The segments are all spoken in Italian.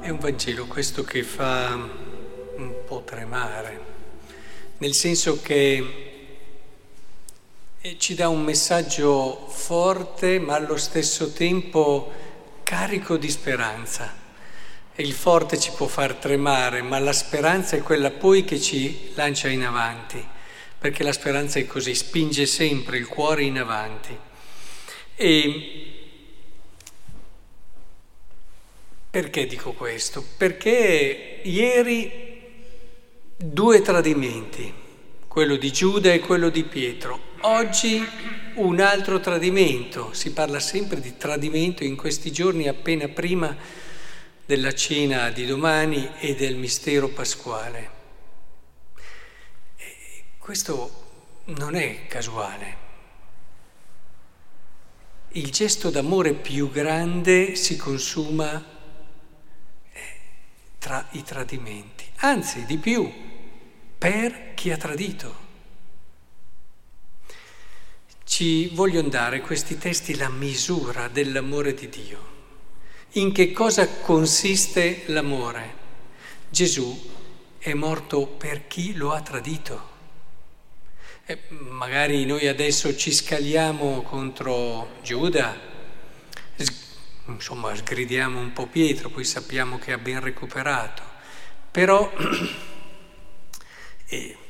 È un Vangelo questo che fa un po' tremare, nel senso che eh, ci dà un messaggio forte ma allo stesso tempo carico di speranza. Il forte ci può far tremare, ma la speranza è quella poi che ci lancia in avanti, perché la speranza è così, spinge sempre il cuore in avanti. E Perché dico questo? Perché ieri due tradimenti, quello di Giuda e quello di Pietro. Oggi un altro tradimento, si parla sempre di tradimento in questi giorni appena prima della cena di domani e del mistero pasquale. E questo non è casuale. Il gesto d'amore più grande si consuma tra i tradimenti, anzi di più, per chi ha tradito. Ci vogliono dare questi testi la misura dell'amore di Dio. In che cosa consiste l'amore? Gesù è morto per chi lo ha tradito. E magari noi adesso ci scaliamo contro Giuda, insomma sgridiamo un po' Pietro, poi sappiamo che ha ben recuperato, però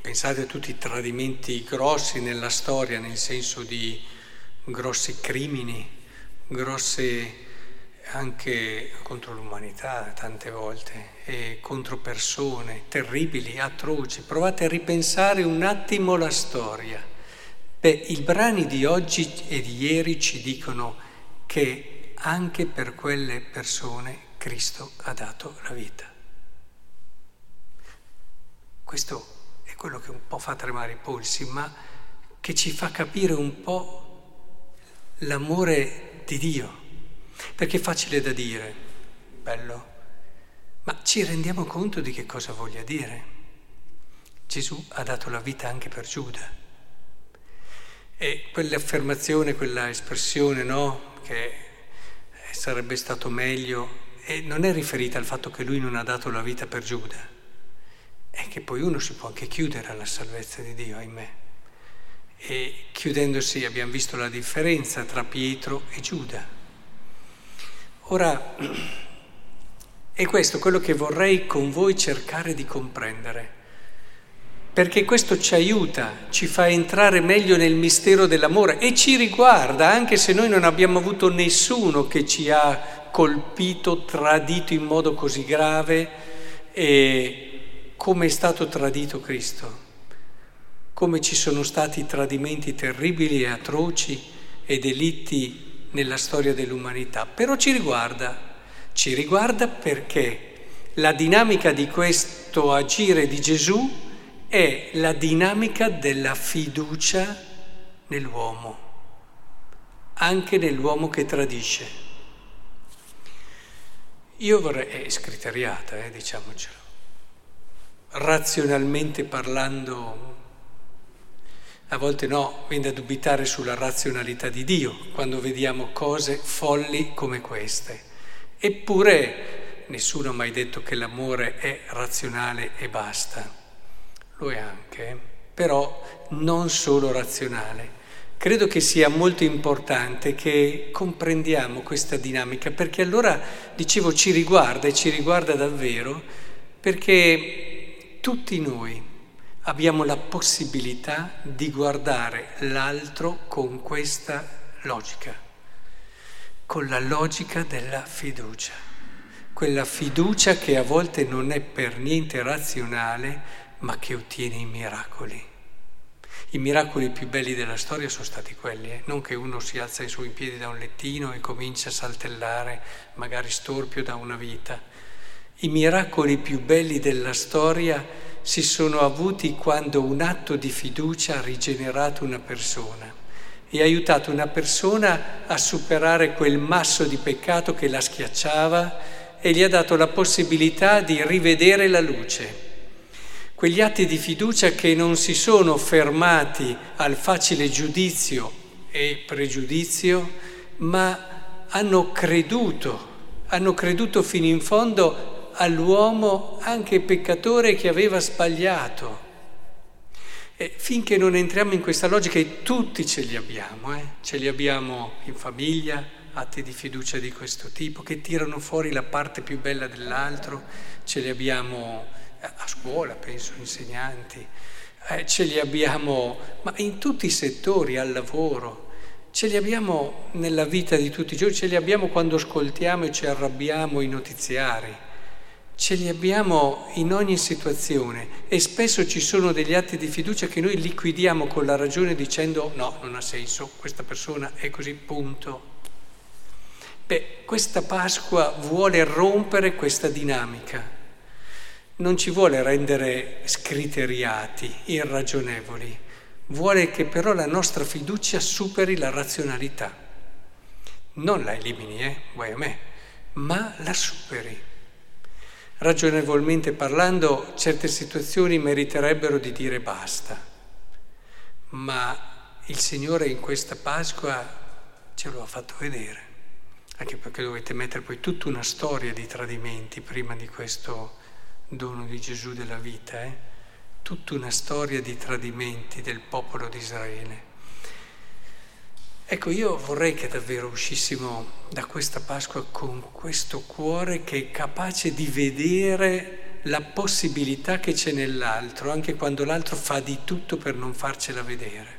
pensate a tutti i tradimenti grossi nella storia, nel senso di grossi crimini, grosse anche contro l'umanità tante volte, e contro persone terribili, atroci. Provate a ripensare un attimo la storia. Beh, i brani di oggi e di ieri ci dicono che anche per quelle persone Cristo ha dato la vita. Questo è quello che un po' fa tremare i polsi, ma che ci fa capire un po' l'amore di Dio. Perché è facile da dire, bello, ma ci rendiamo conto di che cosa voglia dire. Gesù ha dato la vita anche per Giuda. E quell'affermazione, quella espressione, no, che sarebbe stato meglio, e non è riferita al fatto che lui non ha dato la vita per Giuda, è che poi uno si può anche chiudere alla salvezza di Dio, ahimè. E chiudendosi abbiamo visto la differenza tra Pietro e Giuda. Ora, è questo quello che vorrei con voi cercare di comprendere perché questo ci aiuta, ci fa entrare meglio nel mistero dell'amore e ci riguarda, anche se noi non abbiamo avuto nessuno che ci ha colpito, tradito in modo così grave come è stato tradito Cristo, come ci sono stati tradimenti terribili e atroci e delitti nella storia dell'umanità. Però ci riguarda, ci riguarda perché la dinamica di questo agire di Gesù è la dinamica della fiducia nell'uomo, anche nell'uomo che tradisce. Io vorrei, è scriteriata, eh, diciamocelo, razionalmente parlando, a volte no, viene da dubitare sulla razionalità di Dio quando vediamo cose folli come queste. Eppure nessuno ha mai detto che l'amore è razionale e basta lo è anche, però non solo razionale. Credo che sia molto importante che comprendiamo questa dinamica, perché allora, dicevo, ci riguarda e ci riguarda davvero, perché tutti noi abbiamo la possibilità di guardare l'altro con questa logica, con la logica della fiducia, quella fiducia che a volte non è per niente razionale, ma che ottiene i miracoli. I miracoli più belli della storia sono stati quelli, eh? non che uno si alza su in piedi da un lettino e comincia a saltellare, magari storpio da una vita. I miracoli più belli della storia si sono avuti quando un atto di fiducia ha rigenerato una persona e ha aiutato una persona a superare quel masso di peccato che la schiacciava e gli ha dato la possibilità di rivedere la luce quegli atti di fiducia che non si sono fermati al facile giudizio e pregiudizio, ma hanno creduto, hanno creduto fino in fondo all'uomo anche peccatore che aveva sbagliato. E finché non entriamo in questa logica, e tutti ce li abbiamo, eh? ce li abbiamo in famiglia, atti di fiducia di questo tipo, che tirano fuori la parte più bella dell'altro, ce li abbiamo a scuola, penso, insegnanti, eh, ce li abbiamo, ma in tutti i settori, al lavoro, ce li abbiamo nella vita di tutti i giorni, ce li abbiamo quando ascoltiamo e ci arrabbiamo i notiziari, ce li abbiamo in ogni situazione e spesso ci sono degli atti di fiducia che noi liquidiamo con la ragione dicendo no, non ha senso, questa persona è così, punto. Beh, questa Pasqua vuole rompere questa dinamica non ci vuole rendere scriteriati, irragionevoli, vuole che però la nostra fiducia superi la razionalità. Non la elimini, eh, vuoi a me, ma la superi. Ragionevolmente parlando, certe situazioni meriterebbero di dire basta, ma il Signore in questa Pasqua ce lo ha fatto vedere, anche perché dovete mettere poi tutta una storia di tradimenti prima di questo dono di Gesù della vita, eh? tutta una storia di tradimenti del popolo di Israele. Ecco, io vorrei che davvero uscissimo da questa Pasqua con questo cuore che è capace di vedere la possibilità che c'è nell'altro, anche quando l'altro fa di tutto per non farcela vedere,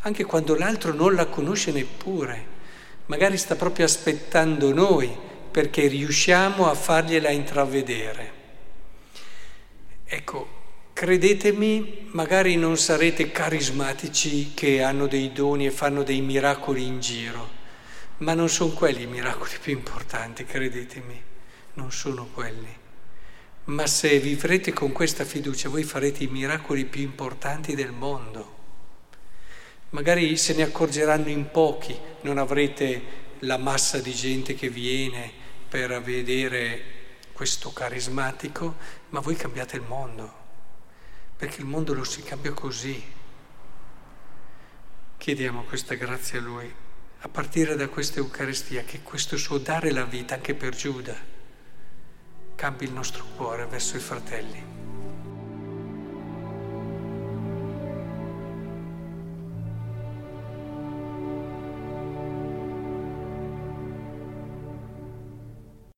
anche quando l'altro non la conosce neppure, magari sta proprio aspettando noi perché riusciamo a fargliela intravedere. Ecco, credetemi, magari non sarete carismatici che hanno dei doni e fanno dei miracoli in giro, ma non sono quelli i miracoli più importanti, credetemi, non sono quelli. Ma se vivrete con questa fiducia, voi farete i miracoli più importanti del mondo. Magari se ne accorgeranno in pochi, non avrete la massa di gente che viene per vedere questo carismatico, ma voi cambiate il mondo, perché il mondo lo si cambia così. Chiediamo questa grazia a Lui, a partire da questa Eucaristia, che questo suo dare la vita anche per Giuda cambi il nostro cuore verso i fratelli.